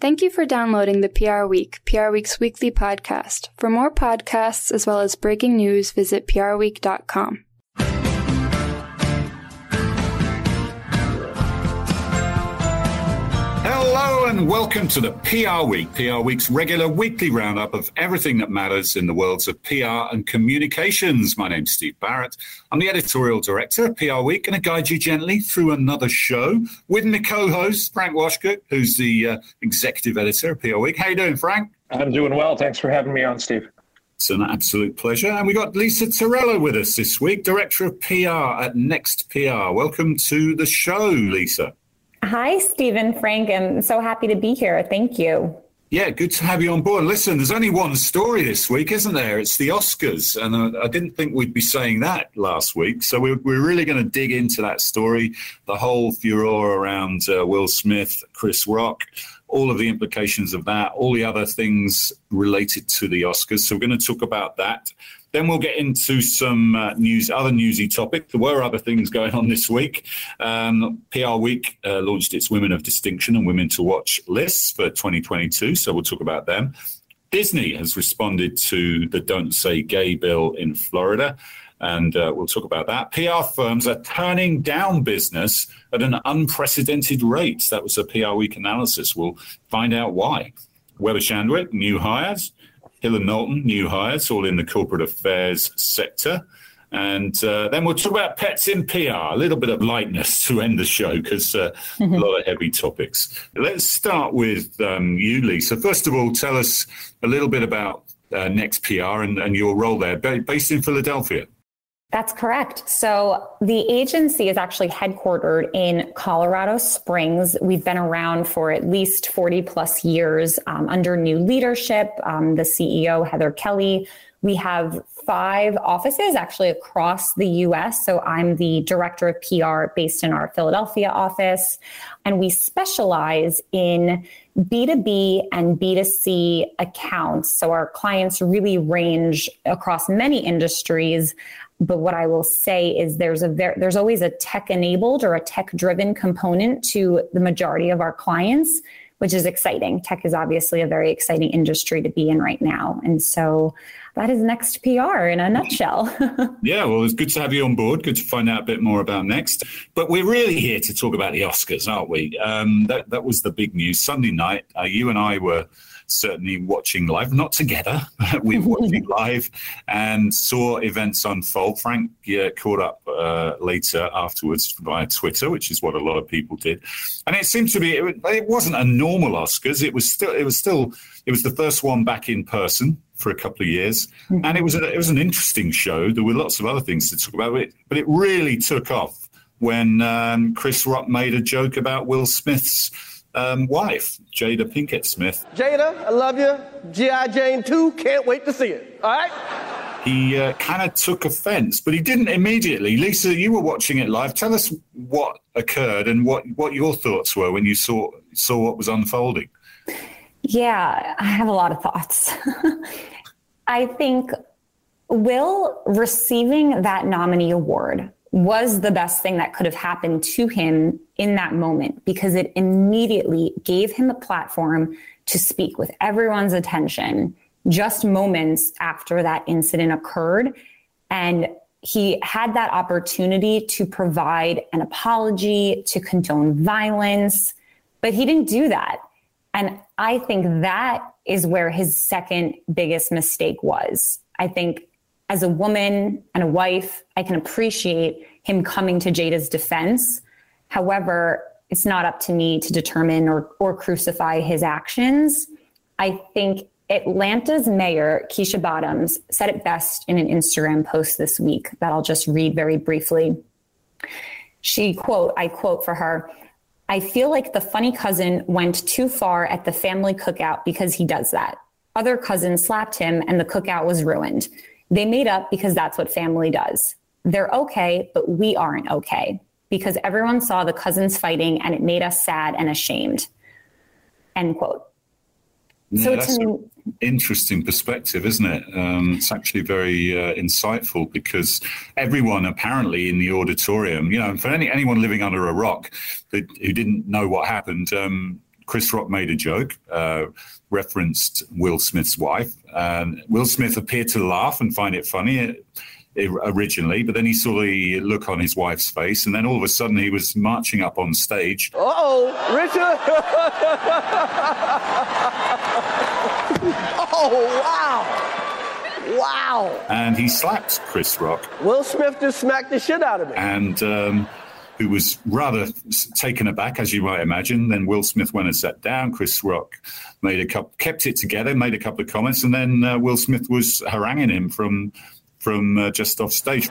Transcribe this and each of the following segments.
Thank you for downloading the PR Week, PR Week's weekly podcast. For more podcasts as well as breaking news, visit prweek.com. Hello and welcome to the PR Week, PR Week's regular weekly roundup of everything that matters in the worlds of PR and communications. My name's Steve Barrett. I'm the editorial director of PR Week, going to guide you gently through another show with my co-host Frank Washkuch, who's the uh, executive editor of PR Week. How you doing, Frank? I'm doing well. Thanks for having me on, Steve. It's an absolute pleasure. And we got Lisa Tareila with us this week, director of PR at Next PR. Welcome to the show, Lisa. Hi, Stephen, Frank. I'm so happy to be here. Thank you. Yeah, good to have you on board. Listen, there's only one story this week, isn't there? It's the Oscars. And I, I didn't think we'd be saying that last week. So we're, we're really going to dig into that story, the whole furor around uh, Will Smith, Chris Rock, all of the implications of that, all the other things related to the Oscars. So we're going to talk about that. Then we'll get into some uh, news, other newsy topic. There were other things going on this week. Um, PR Week uh, launched its Women of Distinction and Women to Watch lists for 2022, so we'll talk about them. Disney has responded to the Don't Say Gay bill in Florida, and uh, we'll talk about that. PR firms are turning down business at an unprecedented rate. That was a PR Week analysis. We'll find out why. Weber Shandwick, new hires. Hill and Knowlton, new hires, all in the corporate affairs sector. And uh, then we'll talk about pets in PR, a little bit of lightness to end the show because uh, mm-hmm. a lot of heavy topics. Let's start with um, you, Lisa. First of all, tell us a little bit about uh, Next PR and, and your role there, based in Philadelphia. That's correct. So the agency is actually headquartered in Colorado Springs. We've been around for at least 40 plus years um, under new leadership. Um, the CEO, Heather Kelly. We have five offices actually across the US. So I'm the director of PR based in our Philadelphia office. And we specialize in B2B and B2C accounts. So our clients really range across many industries. But what I will say is there's a there's always a tech enabled or a tech driven component to the majority of our clients, which is exciting. Tech is obviously a very exciting industry to be in right now, and so that is Next PR in a nutshell. yeah, well, it's good to have you on board. Good to find out a bit more about Next. But we're really here to talk about the Oscars, aren't we? Um, that that was the big news Sunday night. Uh, you and I were certainly watching live, not together. we were watching live and saw events unfold. Frank yeah, caught up uh, later afterwards via Twitter, which is what a lot of people did. And it seemed to be it, it wasn't a normal Oscars. It was still it was still it was the first one back in person for a couple of years, mm-hmm. and it was a, it was an interesting show. There were lots of other things to talk about, but it, but it really took off when um, Chris Rock made a joke about Will Smith's um, wife, Jada Pinkett Smith. Jada, I love you. G.I. Jane 2, can't wait to see it. All right? He uh, kind of took offense, but he didn't immediately. Lisa, you were watching it live. Tell us what occurred and what, what your thoughts were when you saw, saw what was unfolding. Yeah, I have a lot of thoughts. I think Will receiving that nominee award was the best thing that could have happened to him in that moment because it immediately gave him a platform to speak with everyone's attention just moments after that incident occurred. And he had that opportunity to provide an apology, to condone violence, but he didn't do that. And I think that is where his second biggest mistake was. I think as a woman and a wife, I can appreciate him coming to Jada's defense. However, it's not up to me to determine or, or crucify his actions. I think Atlanta's mayor, Keisha Bottoms, said it best in an Instagram post this week that I'll just read very briefly. She quote, I quote for her, I feel like the funny cousin went too far at the family cookout because he does that. Other cousins slapped him and the cookout was ruined. They made up because that's what family does. They're okay, but we aren't okay because everyone saw the cousins fighting and it made us sad and ashamed. End quote. Yeah, so that's an interesting perspective, isn't it? Um, it's actually very uh, insightful because everyone apparently in the auditorium, you know, for any, anyone living under a rock that, who didn't know what happened, um, Chris Rock made a joke, uh, referenced Will Smith's wife. And Will Smith appeared to laugh and find it funny originally, but then he saw the look on his wife's face, and then all of a sudden he was marching up on stage. Uh oh, Richard! oh, wow! Wow! And he slapped Chris Rock. Will Smith just smacked the shit out of me. And um, who was rather taken aback, as you might imagine. Then Will Smith went and sat down. Chris Rock made a couple, kept it together, made a couple of comments, and then uh, Will Smith was haranguing him from from uh, just off stage.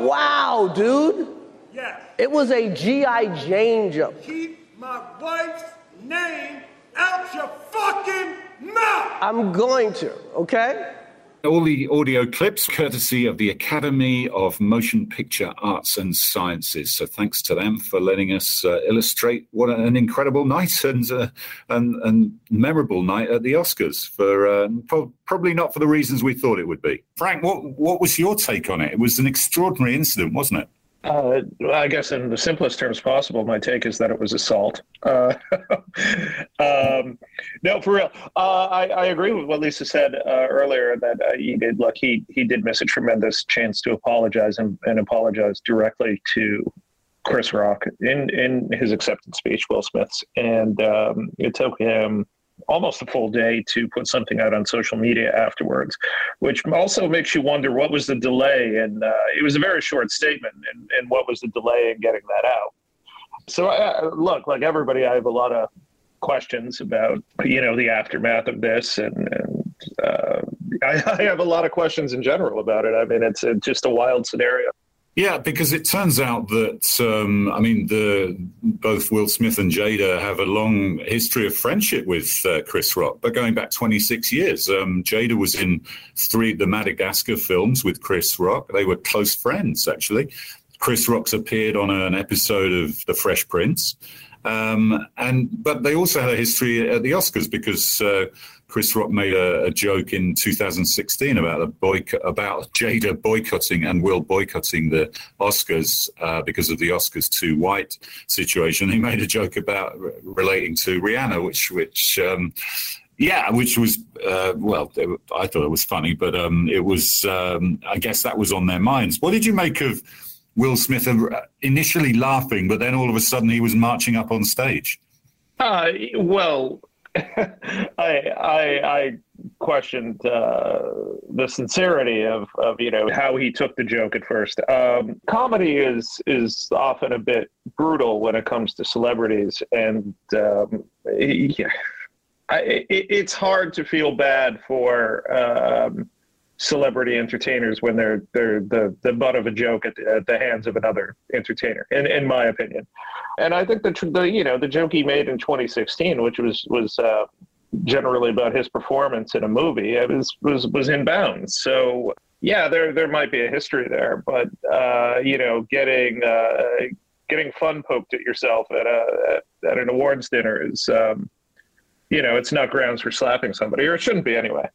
Wow, dude. Yes. It was a G.I. Jane jump. Keep my wife's name out your fucking mouth. I'm going to, okay? All the audio clips courtesy of the Academy of Motion Picture Arts and Sciences. So thanks to them for letting us uh, illustrate what an incredible night and, uh, and, and memorable night at the Oscars. For uh, pro- probably not for the reasons we thought it would be. Frank, what what was your take on it? It was an extraordinary incident, wasn't it? Uh, I guess in the simplest terms possible, my take is that it was assault. Uh, um, no, for real. Uh, I, I, agree with what Lisa said uh, earlier that uh, he did. Look, he he did miss a tremendous chance to apologize and, and apologize directly to Chris Rock in in his acceptance speech, Will Smith's, and um, it took him almost a full day to put something out on social media afterwards, which also makes you wonder what was the delay. And uh, it was a very short statement, and, and what was the delay in getting that out? So, uh, look, like everybody, I have a lot of questions about you know the aftermath of this, and, and uh, I, I, have a lot of questions in general about it. I mean, it's, it's just a wild scenario. Yeah, because it turns out that um, I mean, the both Will Smith and Jada have a long history of friendship with uh, Chris Rock, but going back 26 years. Um, Jada was in three the Madagascar films with Chris Rock. They were close friends, actually. Chris Rock's appeared on an episode of The Fresh Prince. Um, and but they also had a history at the Oscars because uh, Chris Rock made a, a, joke in 2016 about boycott, about Jada boycotting and Will boycotting the Oscars uh, because of the Oscars too white situation. He made a joke about relating to Rihanna, which which. Um, yeah, which was uh, well, I thought it was funny, but um, it was. Um, I guess that was on their minds. What did you make of Will Smith initially laughing, but then all of a sudden he was marching up on stage. Uh, well, I, I, I questioned uh, the sincerity of, of you know how he took the joke at first. Um, comedy is is often a bit brutal when it comes to celebrities, and um, yeah, I, it, it's hard to feel bad for. Um, celebrity entertainers when they're they're the the butt of a joke at the, at the hands of another entertainer in in my opinion. And i think the, the you know the joke he made in 2016 which was was uh, generally about his performance in a movie it was was was in bounds. So yeah there there might be a history there but uh, you know getting uh, getting fun poked at yourself at a at, an awards dinner is um, you know it's not grounds for slapping somebody or it shouldn't be anyway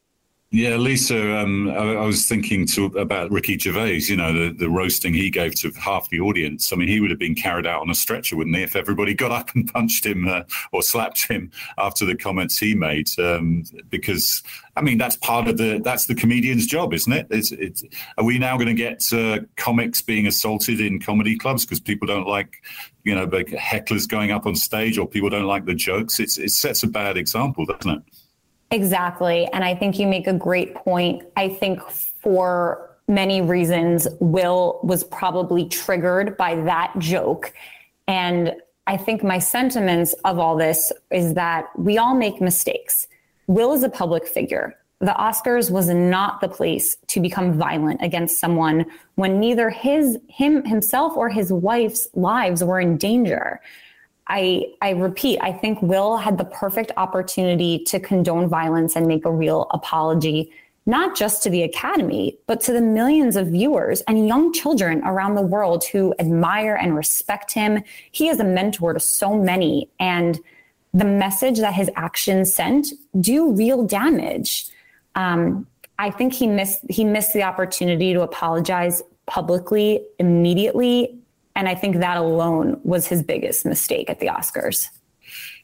yeah, Lisa, um, I, I, was thinking to, about Ricky Gervais, you know, the, the roasting he gave to half the audience. I mean, he would have been carried out on a stretcher, wouldn't he, if everybody got up and punched him uh, or slapped him after the comments he made? Um, because, I mean, that's part of the, that's the comedian's job, isn't it? It's, it's, are we now going to get uh, comics being assaulted in comedy clubs because people don't like, you know, hecklers going up on stage or people don't like the jokes? It's, it sets a bad example, doesn't it? Exactly. And I think you make a great point. I think for many reasons, Will was probably triggered by that joke. And I think my sentiments of all this is that we all make mistakes. Will is a public figure. The Oscars was not the place to become violent against someone when neither his him himself or his wife's lives were in danger. I, I repeat, I think Will had the perfect opportunity to condone violence and make a real apology, not just to the Academy, but to the millions of viewers and young children around the world who admire and respect him. He is a mentor to so many. And the message that his actions sent do real damage. Um, I think he missed he missed the opportunity to apologize publicly immediately And I think that alone was his biggest mistake at the Oscars.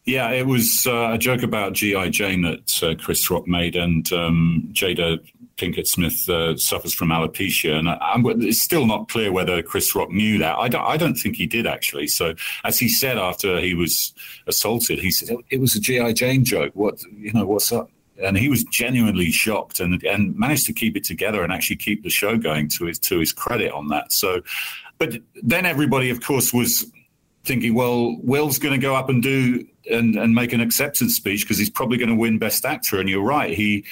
Yeah, it was uh, a joke about G.I. Jane that uh, Chris Rock made, and um, Jada Pinkett Smith uh, suffers from alopecia. And I, it's still not clear whether Chris Rock knew that. I don't, I don't think he did, actually. So, as he said after he was assaulted, he said, It was a G.I. Jane joke. What, you know, what's up? and he was genuinely shocked and and managed to keep it together and actually keep the show going to his to his credit on that. So, but then everybody, of course, was thinking, well, Will's going to go up and do and, and make an acceptance speech because he's probably going to win Best Actor. And you're right, he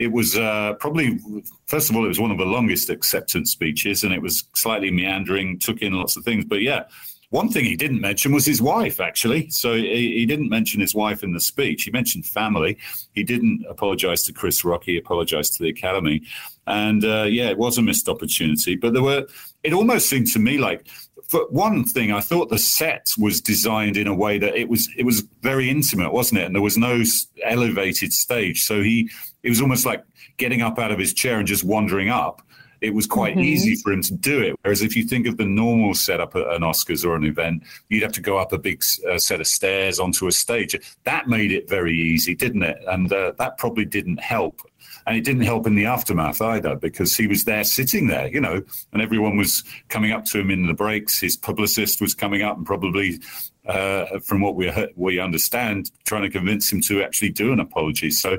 it was uh, probably first of all it was one of the longest acceptance speeches, and it was slightly meandering, took in lots of things. But yeah, one thing he didn't mention was his wife, actually. So he, he, didn't mention his wife in the speech. He mentioned family. He didn't apologize to Chris Rock. He apologized to the Academy. And uh, yeah, it was a missed opportunity. But there were, it almost seemed to me like for one thing, I thought the set was designed in a way that it was it was very intimate, wasn't it? And there was no elevated stage, so he it was almost like getting up out of his chair and just wandering up. It was quite mm-hmm. easy for him to do it. Whereas if you think of the normal setup at an Oscars or an event, you'd have to go up a big uh, set of stairs onto a stage. That made it very easy, didn't it? And uh, that probably didn't help and it didn't help in the aftermath either because he was there sitting there, you know, and everyone was coming up to him in the breaks. His publicist was coming up and probably, uh, from what we we understand, trying to convince him to actually do an apology. So,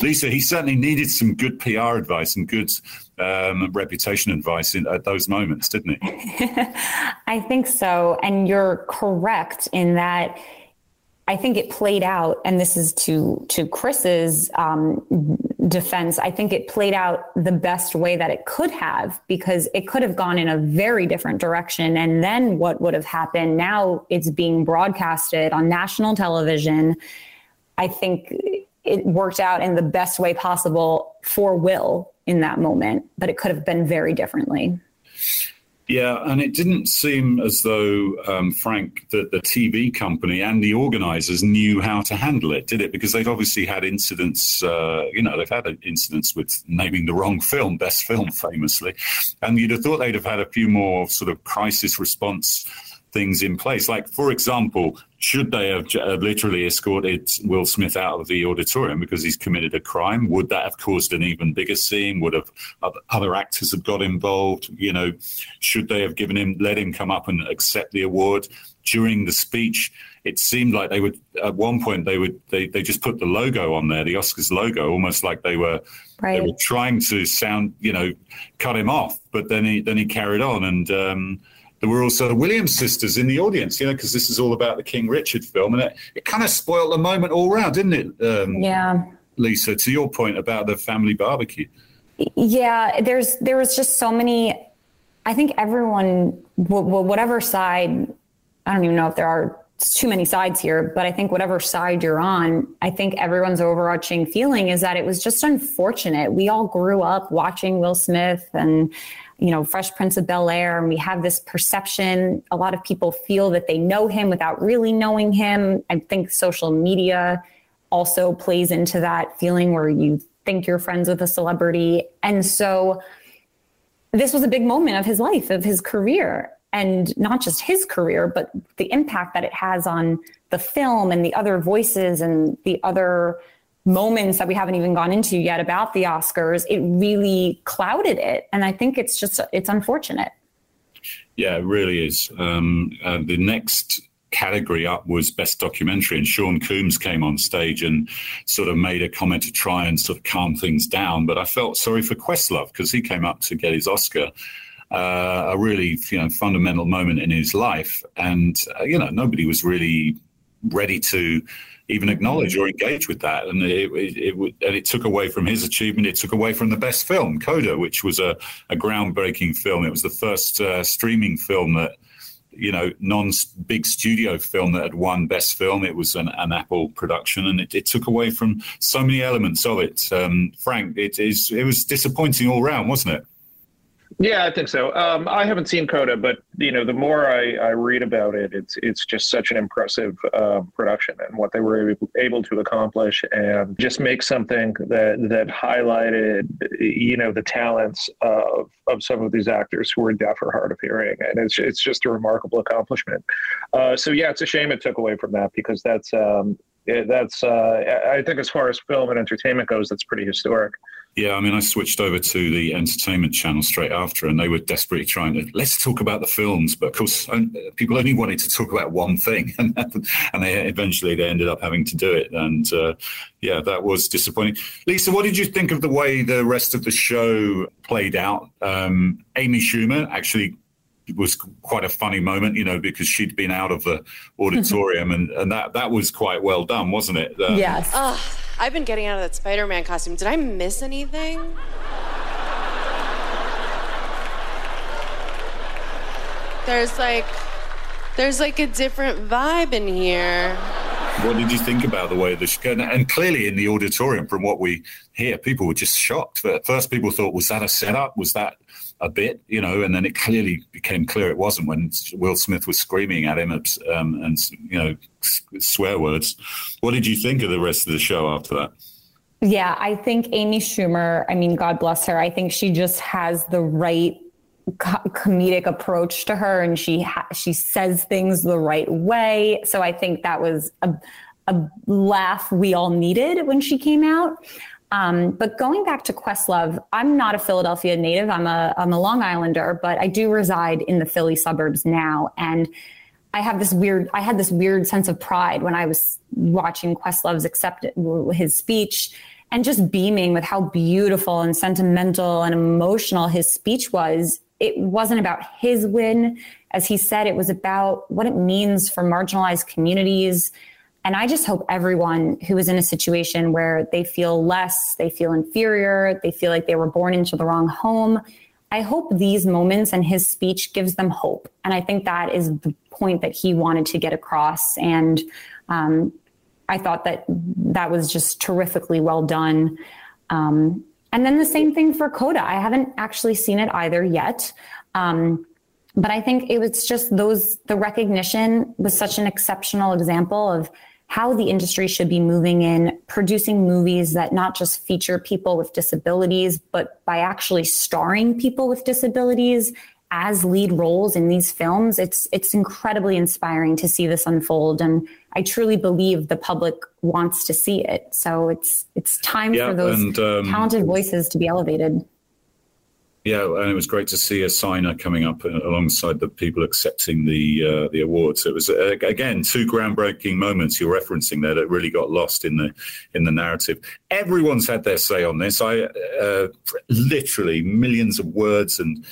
Lisa, he certainly needed some good PR advice and good um, reputation advice in, at those moments, didn't he? I think so, and you're correct in that I think it played out, and this is to to Chris's um, defense. I think it played out the best way that it could have because it could have gone in a very different direction. And then what would have happened? Now it's being broadcasted on national television. I think it worked out in the best way possible for Will in that moment, but it could have been very differently. Yeah, and it didn't seem as though um, Frank, the, the TV company, and the organisers knew how to handle it, did it? Because they've obviously had incidents. Uh, you know, they've had incidents with naming the wrong film, best film, famously, and you'd have thought they'd have had a few more sort of crisis response things in place. Like, for example, should they have literally escorted Will Smith out of the auditorium because he's committed a crime? Would that have caused an even bigger scene? Would have other actors have got involved? You know, should they have given him, let him come up and accept the award during the speech? It seemed like they would at one point they would they, they just put the logo on there, the Oscars logo, almost like they were right. they were trying to sound, you know, cut him off. But then he then he carried on and. Um, there were also the Williams sisters in the audience, you know, because this is all about the King Richard film, and it, it kind of spoiled the moment all round, didn't it? Um, yeah. Lisa, to your point about the family barbecue. Yeah, there's there was just so many. I think everyone, whatever side, I don't even know if there are too many sides here, but I think whatever side you're on, I think everyone's overarching feeling is that it was just unfortunate. We all grew up watching Will Smith and you know, Fresh Prince of Bel Air, and we have this perception. A lot of people feel that they know him without really knowing him. I think social media also plays into that feeling where you think you're friends with a celebrity. And so this was a big moment of his life, of his career. And not just his career, but the impact that it has on the film and the other voices and the other moments that we haven't even gone into yet about the Oscars, it really clouded it. And I think it's just, it's unfortunate. Yeah, it really is. Um, uh, the next category up was best documentary and sean combs came on stage and sort of made a comment to try and sort of calm things down but i felt sorry for questlove because he came up to get his oscar uh, a really you know fundamental moment in his life and uh, you know nobody was really ready to even acknowledge or engage with that. And it, it, it, and it took away from his achievement. It took away from the best film, Coda, which was a, a groundbreaking film. It was the first uh, streaming film that, you know, non big studio film that had won best film. It was an, an Apple production, and it, it, took away from so many elements of it. Um, Frank, it is it was disappointing all round, wasn't it? Yeah, I think so. Um, I haven't seen Coda, but you know, the more I, I read about it, it's it's just such an impressive uh, production and what they were able, able to accomplish, and just make something that that highlighted, you know, the talents of of some of these actors who are deaf or hard of hearing, and it's it's just a remarkable accomplishment. Uh, so yeah, it's a shame it took away from that because that's um, that's uh, I think as far as film and entertainment goes, that's pretty historic. Yeah, I mean, I switched over to the entertainment channel straight after, and they were desperately trying to let's talk about the films. But of course, people only wanted to talk about one thing, and, and they eventually they ended up having to do it. And uh, yeah, that was disappointing. Lisa, what did you think of the way the rest of the show played out? Um, Amy Schumer actually was quite a funny moment, you know, because she'd been out of the auditorium, and, and that that was quite well done, wasn't it? Um, yes. I've been getting out of that Spider Man costume. Did I miss anything? There's like there's like a different vibe in here. What did you think about the way the? And clearly, in the auditorium, from what we hear, people were just shocked. At first, people thought, "Was that a setup? Was that a bit, you know, and then it clearly became clear it wasn't when Will Smith was screaming at him um, and, you know, swear words. What did you think of the rest of the show after that? Yeah, I think Amy Schumer, I mean, God bless her. I think she just has the right co- comedic approach to her and she ha- she says things the right way. So I think that was a, a laugh we all needed when she came out. Um, but going back to Questlove, I'm not a Philadelphia native. I'm a, I'm a Long Islander, but I do reside in the Philly suburbs now. And I have this weird, I had this weird sense of pride when I was watching Questlove's accept his speech and just beaming with how beautiful and sentimental and emotional his speech was. It wasn't about his win. As he said, it was about what it means for marginalized communities, and I just hope everyone who is in a situation where they feel less, they feel inferior, they feel like they were born into the wrong home. I hope these moments and his speech gives them hope. And I think that is the point that he wanted to get across. And um, I thought that that was just terrifically well done. Um, and then the same thing for Coda. I haven't actually seen it either yet. Um, but I think it was just those, the recognition was such an exceptional example of how the industry should be moving in producing movies that not just feature people with disabilities, but by actually starring people with disabilities as lead roles in these films. It's it's incredibly inspiring to see this unfold, and I truly believe the public wants to see it. So it's it's time yeah, for those and, um, talented voices to be elevated. Yeah, and it was great to see a signer coming up alongside the people accepting the uh, the awards. It was uh, again two groundbreaking moments you're referencing there that really got lost in the in the narrative. Everyone's had their say on this. I uh, literally millions of words and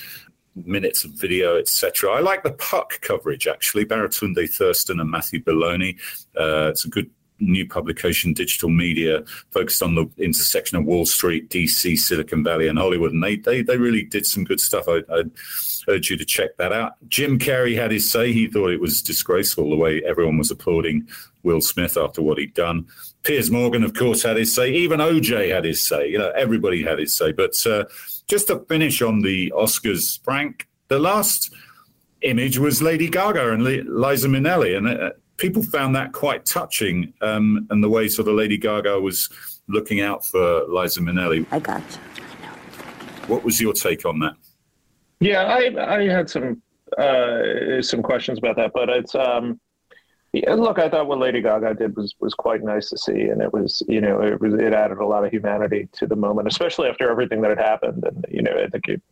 minutes of video, etc. I like the puck coverage actually. Baratunde Thurston and Matthew Belloni. Uh, it's a good new publication, Digital Media, focused on the intersection of Wall Street, DC, Silicon Valley, and Hollywood. And they they, they really did some good stuff. I, I urge you to check that out. Jim Carrey had his say. He thought it was disgraceful the way everyone was applauding Will Smith after what he'd done. Piers Morgan, of course, had his say. Even OJ had his say. You know, everybody had his say. But uh, just to finish on the Oscars, Frank, the last image was Lady Gaga and Liza Minnelli, and uh, people found that quite touching, um, and the way sort of Lady Gaga was looking out for Liza Minnelli. I got you. I know. What was your take on that? Yeah, I I had some uh, some questions about that, but it's um, yeah, look, I thought what Lady Gaga did was was quite nice to see, and it was you know it was it added a lot of humanity to the moment, especially after everything that had happened, and you know I think it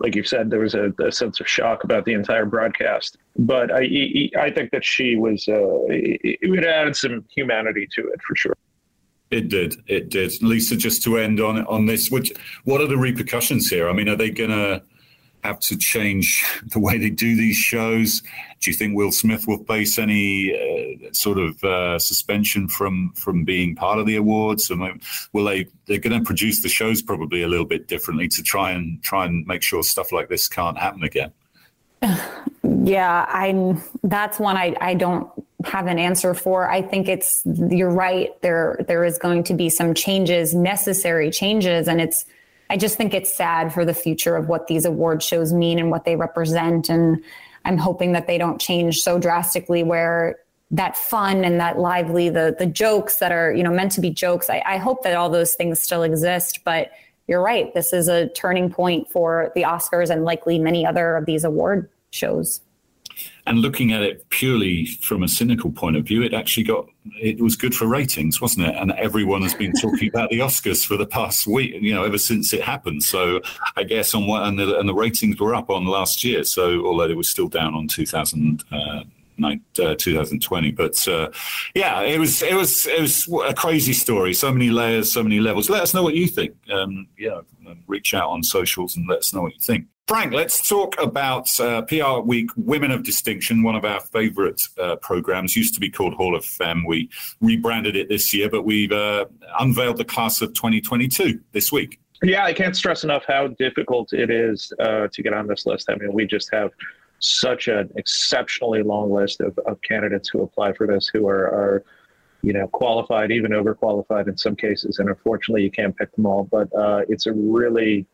like you said, there was a, a, sense of shock about the entire broadcast. But I, I think that she was, uh, it added some humanity to it for sure. It did. It did. Lisa, just to end on on this, which, what are the repercussions here? I mean, are they going to have to change the way they do these shows? Do you think Will Smith will face any uh, sort of uh, suspension from from being part of the awards? And will they? They're going to produce the shows probably a little bit differently to try and try and make sure stuff like this can't happen again. Yeah, I. That's one I I don't have an answer for. I think it's you're right. There there is going to be some changes, necessary changes, and it's I just think it's sad for the future of what these award shows mean and what they represent. And I'm hoping that they don't change so drastically where that fun and that lively, the the jokes that are, you know, meant to be jokes. I, I hope that all those things still exist, but you're right. This is a turning point for the Oscars and likely many other of these award shows. And looking at it purely from a cynical point of view, it actually got it was good for ratings, wasn't it? And everyone has been talking about the Oscars for the past week, you know, ever since it happened. So I guess on what and the, and the ratings were up on last year. So although it was still down on 2000. Uh, uh, 2020. But uh, yeah, it was it was it was a crazy story. So many layers, so many levels. Let us know what you think. Um, yeah, reach out on socials and let us know what you think. Frank, let's talk about uh, PR Week Women of Distinction, one of our favorite uh, programs. Used to be called Hall of Fame. We rebranded it this year, but we've uh, unveiled the class of 2022 this week. Yeah, I can't stress enough how difficult it is uh, to get on this list. I mean, we just have such an exceptionally long list of, of candidates who apply for this who are, are you know, qualified, even overqualified in some cases. And unfortunately, you can't pick them all. But uh, it's a really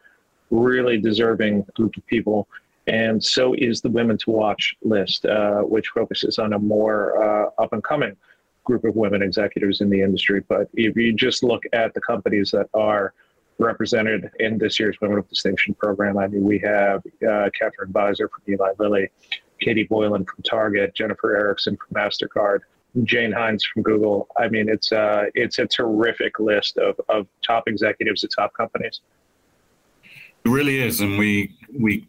really deserving group of people. And so is the Women to Watch list, uh, which focuses on a more uh, up and coming group of women executives in the industry. But if you just look at the companies that are represented in this year's Women of Distinction program, I mean, we have uh, Catherine Beiser from Eli Lilly, Katie Boylan from Target, Jennifer Erickson from MasterCard. Jane Hines from Google. I mean, it's uh, it's a terrific list of, of top executives at top companies. It really is, and we we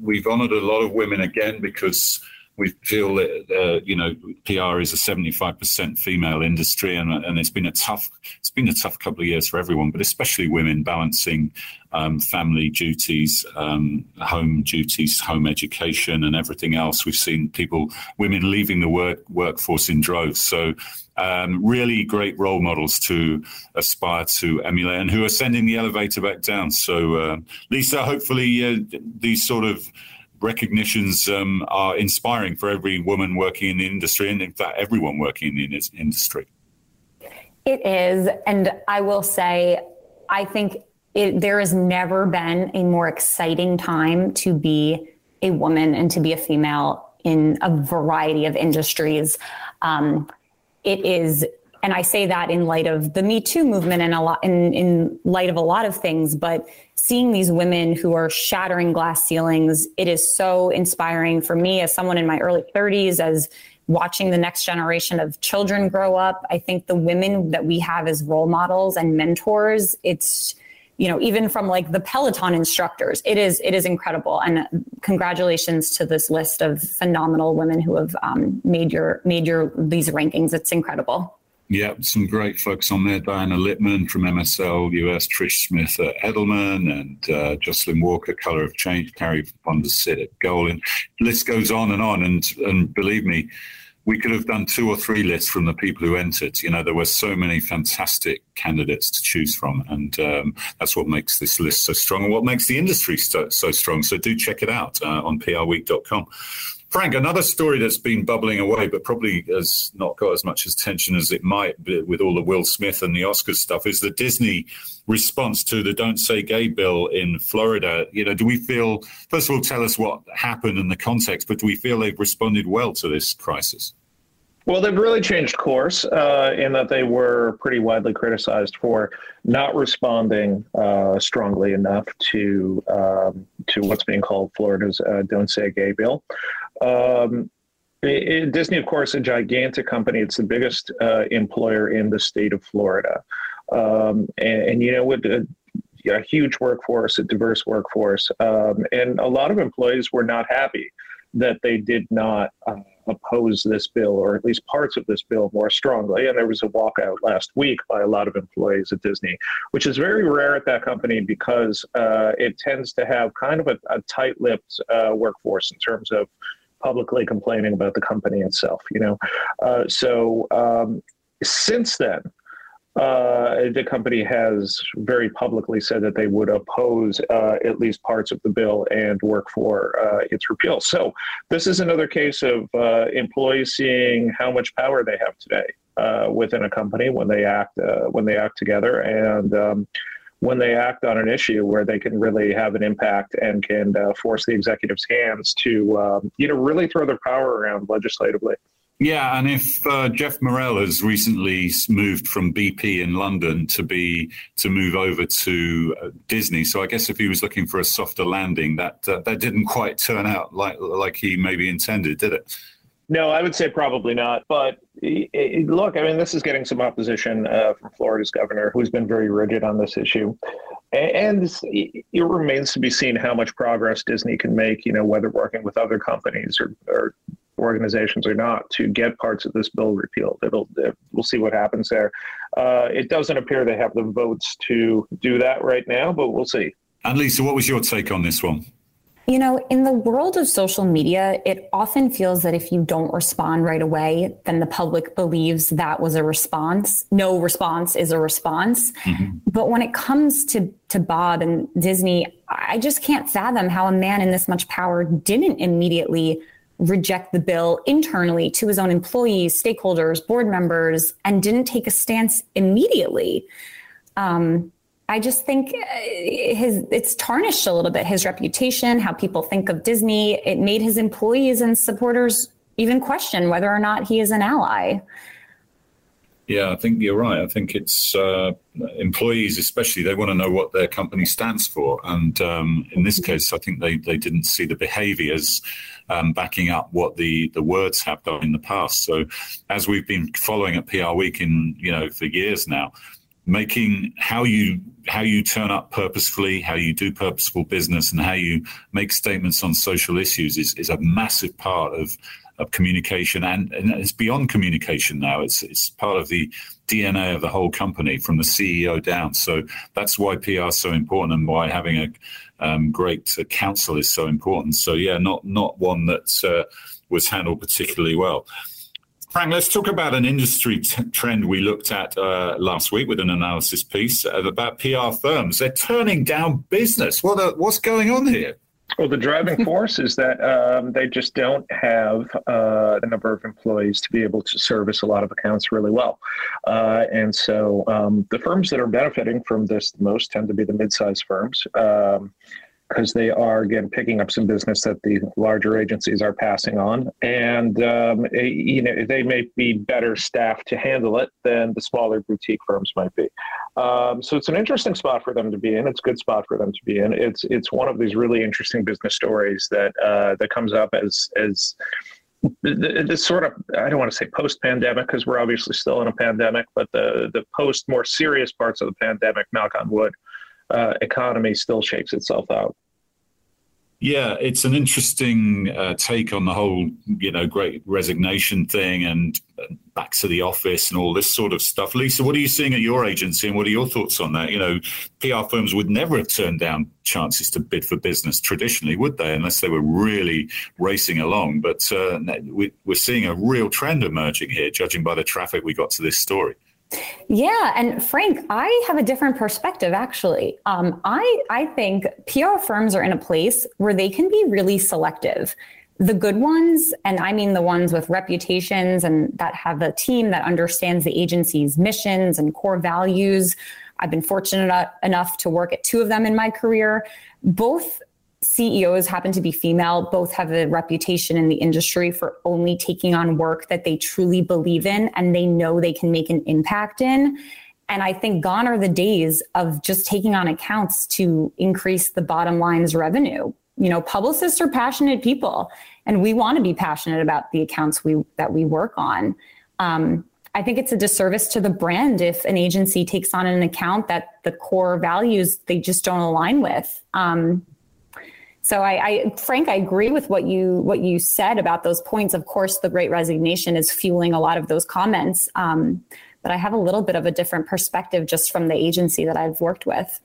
we've honoured a lot of women again because we feel that uh, you know PR is a 75% female industry, and, and it's been a tough it's been a tough couple of years for everyone, but especially women balancing um, family duties, um, home duties, home education, and everything else. We've seen people women leaving the work workforce in droves. So um, really great role models to aspire to emulate and who are sending the elevator back down. So, uh, Lisa, hopefully uh, these sort of recognitions um, are inspiring for every woman working in the industry and, in fact, everyone working in the industry. It is. And I will say, I think it, there has never been a more exciting time to be a woman and to be a female in a variety of industries. Um, it is and I say that in light of the Me Too movement and a lot in, in light of a lot of things, but seeing these women who are shattering glass ceilings, it is so inspiring for me as someone in my early 30s, as watching the next generation of children grow up. I think the women that we have as role models and mentors, it's you know even from like the peloton instructors it is it is incredible. And congratulations to this list of phenomenal women who have um, made your made your these rankings. It's incredible yeah, some great folks on there. Diana Littman from MSL US, Trish Smith at Edelman, and uh, Jocelyn Walker, Color of Change, Carrie von der Sit at Golin. List goes on and on. And, and believe me, we could have done two or three lists from the people who entered. You know, there were so many fantastic candidates to choose from, and um, that's what makes this list so strong and what makes the industry so, so strong. So do check it out uh, on prweek.com. Frank, another story that's been bubbling away, but probably has not got as much attention as it might with all the Will Smith and the Oscars stuff, is the Disney response to the Don't Say Gay bill in Florida. You know, do we feel, first of all, tell us what happened and the context, but do we feel they've responded well to this crisis? Well, they've really changed course uh, in that they were pretty widely criticized for not responding uh, strongly enough to um, to what's being called Florida's uh, "Don't Say Gay" bill. Um, Disney, of course, a gigantic company. It's the biggest uh, employer in the state of Florida, um, and, and, you know, with a, a, huge workforce, a diverse workforce, um, and a lot of employees were not happy that they did not uh, oppose this bill, or at least parts of this bill, more strongly. And there was a walkout last week by a lot of employees at Disney, which is very rare at that company because uh, it tends to have kind of a, a tight lipped uh, workforce in terms of publicly complaining about the company itself, you know. Uh, so um, since then, uh, the company has very publicly said that they would oppose uh, at least parts of the bill and work for uh, its repeal. So, this is another case of uh, employees seeing how much power they have today uh, within a company when they act uh, when they act together, and um, when they act on an issue where they can really have an impact and can uh, force the executive's hands to, um, you know, really throw their power around legislatively. Yeah, and if uh, Geoff Morrell has recently moved from BP in London to be to move over to uh, Disney, so I guess if he was looking for a softer landing, that uh, that didn't quite turn out like like he maybe intended, did it? No, I would say probably not. But look, I mean, this is getting some opposition uh, from Florida's governor, who's been very rigid on this issue. And it remains to be seen how much progress Disney can make, you know, whether working with other companies or, or organizations or not to get parts of this bill repealed. It'll we'll see what happens there. Uh, it doesn't appear they have the votes to do that right now, but we'll see. And Lisa, what was your take on this one? You know, in the world of social media, it often feels that if you don't respond right away, then the public believes that was a response. No response is a response. Mm-hmm. But when it comes to, to Bob and Disney, I just can't fathom how a man in this much power didn't immediately reject the bill internally to his own employees, stakeholders, board members, and didn't take a stance immediately. Um, I just think uh, his it's tarnished a little bit his reputation, how people think of Disney. It made his employees and supporters even question whether or not he is an ally. Yeah, I think you're right. I think it's uh, employees, especially, they want to know what their company stands for. And um, in this case, I think they, they didn't see the behaviors um, backing up what the, the words have done in the past. So, as we've been following at PR Week in you know for years now, making how you how you turn up purposefully, how you do purposeful business, and how you make statements on social issues is, is a massive part of of communication, and, and it's beyond communication now. It's it's part of the DNA of the whole company, from the CEO down. So that's why PR is so important, and why having a um, great counsel is so important. So yeah, not not one that uh, was handled particularly well. Frank, let's talk about an industry t- trend we looked at uh, last week with an analysis piece about PR firms. They're turning down business. What are, what's going on here? Well, the driving force is that um, they just don't have uh, the number of employees to be able to service a lot of accounts really well. Uh, and so um, the firms that are benefiting from this the most tend to be the mid-sized firms. Um, because they are again picking up some business that the larger agencies are passing on, and um, you know they may be better staffed to handle it than the smaller boutique firms might be. Um, so it's an interesting spot for them to be in. It's a good spot for them to be in. It's it's one of these really interesting business stories that uh, that comes up as as this sort of I don't want to say post pandemic because we're obviously still in a pandemic, but the the post more serious parts of the pandemic, knock on wood, uh, economy still shakes itself out. Yeah, it's an interesting uh, take on the whole, you know, great resignation thing and back to the office and all this sort of stuff. Lisa, what are you seeing at your agency and what are your thoughts on that? You know, PR firms would never have turned down chances to bid for business traditionally, would they, unless they were really racing along? But uh, we, we're seeing a real trend emerging here, judging by the traffic we got to this story. Yeah, and Frank, I have a different perspective actually. Um, I I think PR firms are in a place where they can be really selective. The good ones, and I mean the ones with reputations and that have a team that understands the agency's missions and core values. I've been fortunate enough to work at two of them in my career. Both CEOs happen to be female, both have a reputation in the industry for only taking on work that they truly believe in and they know they can make an impact in. And I think gone are the days of just taking on accounts to increase the bottom line's revenue. You know, publicists are passionate people, and we want to be passionate about the accounts we that we work on. Um, I think it's a disservice to the brand if an agency takes on an account that the core values they just don't align with. Um, so I, I, Frank, I agree with what you what you said about those points. Of course, the Great Resignation is fueling a lot of those comments, um, but I have a little bit of a different perspective just from the agency that I've worked with.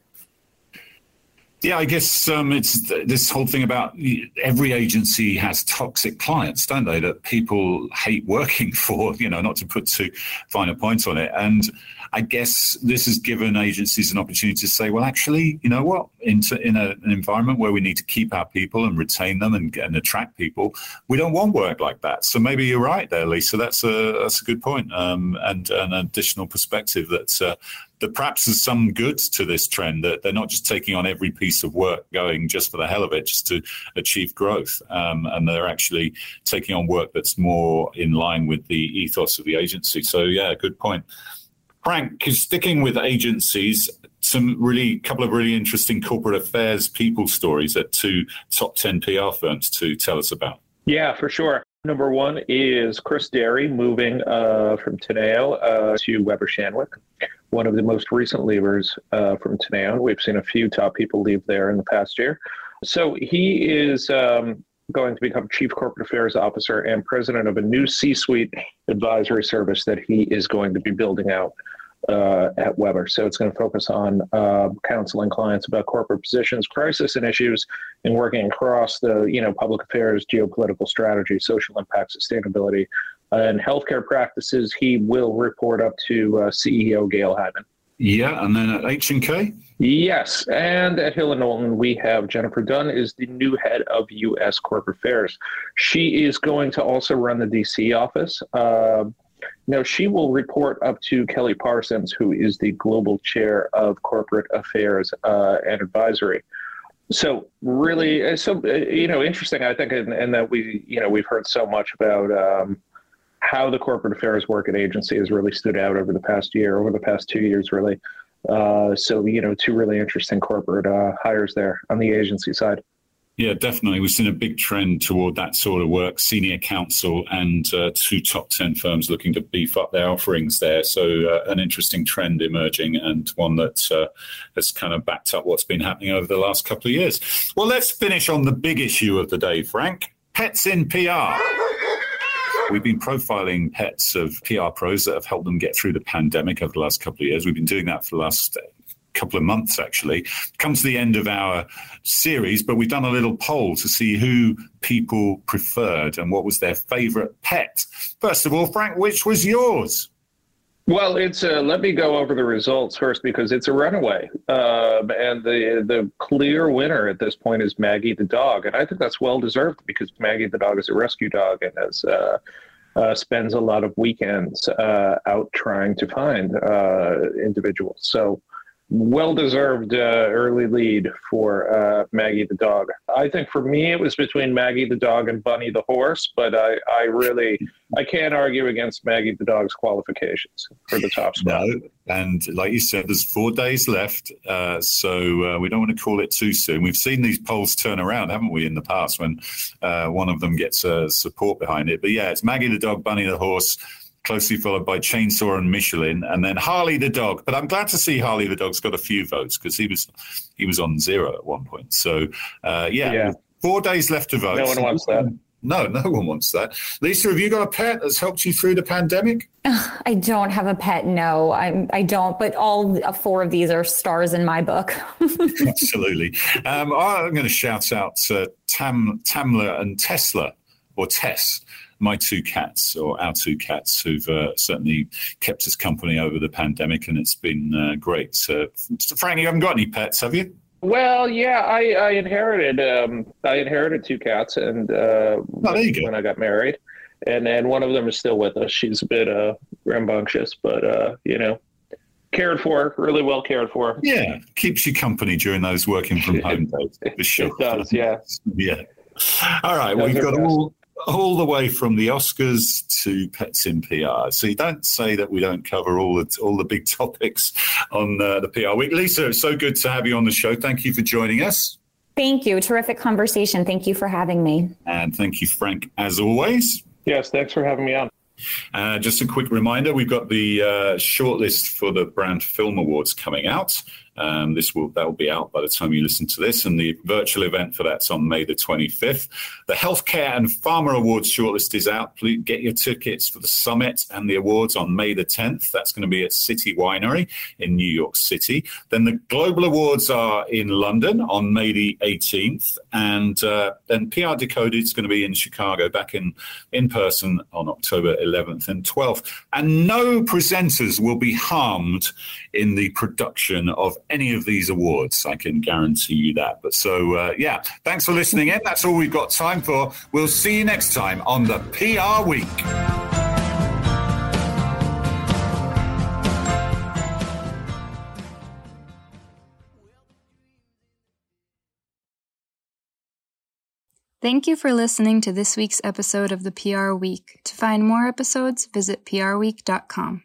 Yeah, I guess um, it's th- this whole thing about every agency has toxic clients, don't they? That people hate working for. You know, not to put too fine a point on it. And I guess this has given agencies an opportunity to say, well, actually, you know what? Into in a, an environment where we need to keep our people and retain them and, and attract people, we don't want work like that. So maybe you're right there, Lisa. That's a that's a good point um, and an additional perspective that. Uh, that perhaps there's some good to this trend that they're not just taking on every piece of work going just for the hell of it, just to achieve growth, um, and they're actually taking on work that's more in line with the ethos of the agency. So yeah, good point. Frank, sticking with agencies, some really couple of really interesting corporate affairs people stories at two top 10 PR firms to tell us about. Yeah, for sure. Number one is Chris Deri moving uh, from Teneo uh, to Weber Shandwick, one of the most recent leavers uh, from Teneo. We've seen a few top people leave there in the past year. So he is um, going to become Chief Corporate Affairs Officer and President of a new C suite advisory service that he is going to be building out uh, at Weber. So it's going to focus on uh, counseling clients about corporate positions, crisis and issues, and working across the you know public affairs, geopolitical strategy, social impact, sustainability, and healthcare practices. He will report up to uh, CEO Gail Heimann. Yeah, and then at H and K. Yes, and at Hill and Knowlton we have Jennifer Dunn is the new head of U.S. Corporate Affairs. She is going to also run the D.C. office. Uh, now, she will report up to Kelly Parsons, who is the global chair of corporate affairs uh, and advisory. So, really, uh, so uh, you know, interesting. I think, and that we, you know, we've heard so much about um, how the corporate affairs work at agency has really stood out over the past year, over the past two years, really. Uh, so, you know, two really interesting corporate uh, hires there on the agency side. Yeah, definitely. We've seen a big trend toward that sort of work. Senior counsel and uh, two top 10 firms looking to beef up their offerings there. So, uh, an interesting trend emerging and one that uh, has kind of backed up what's been happening over the last couple of years. Well, let's finish on the big issue of the day, Frank pets in PR. We've been profiling pets of PR pros that have helped them get through the pandemic over the last couple of years. We've been doing that for the last couple of months actually. Come to the end of our series, but we've done a little poll to see who people preferred and what was their favorite pet. First of all, Frank, which was yours? Well, it's uh, let me go over the results first because it's a runaway, uh, and the the clear winner at this point is Maggie the dog, and I think that's well deserved because Maggie the dog is a rescue dog and has uh, uh spends a lot of weekends uh, out trying to find uh, individuals. So well deserved uh, early lead for uh, Maggie the dog. I think for me it was between Maggie the dog and Bunny the horse, but I, I really I can't argue against Maggie the dog's qualifications for the top spot. No, and like you said, there's four days left, uh, so uh, we don't want to call it too soon. We've seen these polls turn around, haven't we, in the past when uh, one of them gets support behind it. But yeah, it's Maggie the dog, Bunny the horse closely followed by Chainsaw and Michelin, and then Harley the dog. But I'm glad to see Harley the dog's got a few votes because he was he was on zero at one point. So uh, yeah, yeah, four days left to vote. No one wants that. No, no one wants that. Lisa, have you got a pet that's helped you through the pandemic? I don't have a pet. No, I'm. I don't. But all four of these are stars in my book. Absolutely. Um, I'm going to shout out uh, Tam Tamla and Tesla or Tess my two cats, or our two cats, who've uh, certainly kept us company over the pandemic, and it's been uh, great. So, Frank, you haven't got any pets, have you? Well, yeah, I, I inherited um, I inherited two cats, and uh, oh, when I got married, and then one of them is still with us. She's a bit uh, rambunctious, but uh, you know, cared for, really well cared for. Yeah, keeps you company during those working from home days for sure. It does, yeah. yeah. All right. Well, you've got all all the way from the Oscars to Pets in PR. So you don't say that we don't cover all the all the big topics on uh, the PR week. Lisa, it's so good to have you on the show. Thank you for joining us. Thank you. Terrific conversation. Thank you for having me. And thank you, Frank, as always. Yes, thanks for having me on. Uh, just a quick reminder we've got the uh, shortlist for the Brand Film Awards coming out. Um, this will that will be out by the time you listen to this, and the virtual event for that's on May the 25th. The Healthcare and Pharma Awards shortlist is out. Please get your tickets for the summit and the awards on May the 10th. That's going to be at City Winery in New York City. Then the Global Awards are in London on May the 18th, and uh, then PR Decoded is going to be in Chicago, back in in person on October 11th and 12th. And no presenters will be harmed in the production of any of these awards. I can guarantee you that. But so, uh, yeah, thanks for listening in. That's all we've got time for. We'll see you next time on the PR Week. Thank you for listening to this week's episode of the PR Week. To find more episodes, visit prweek.com.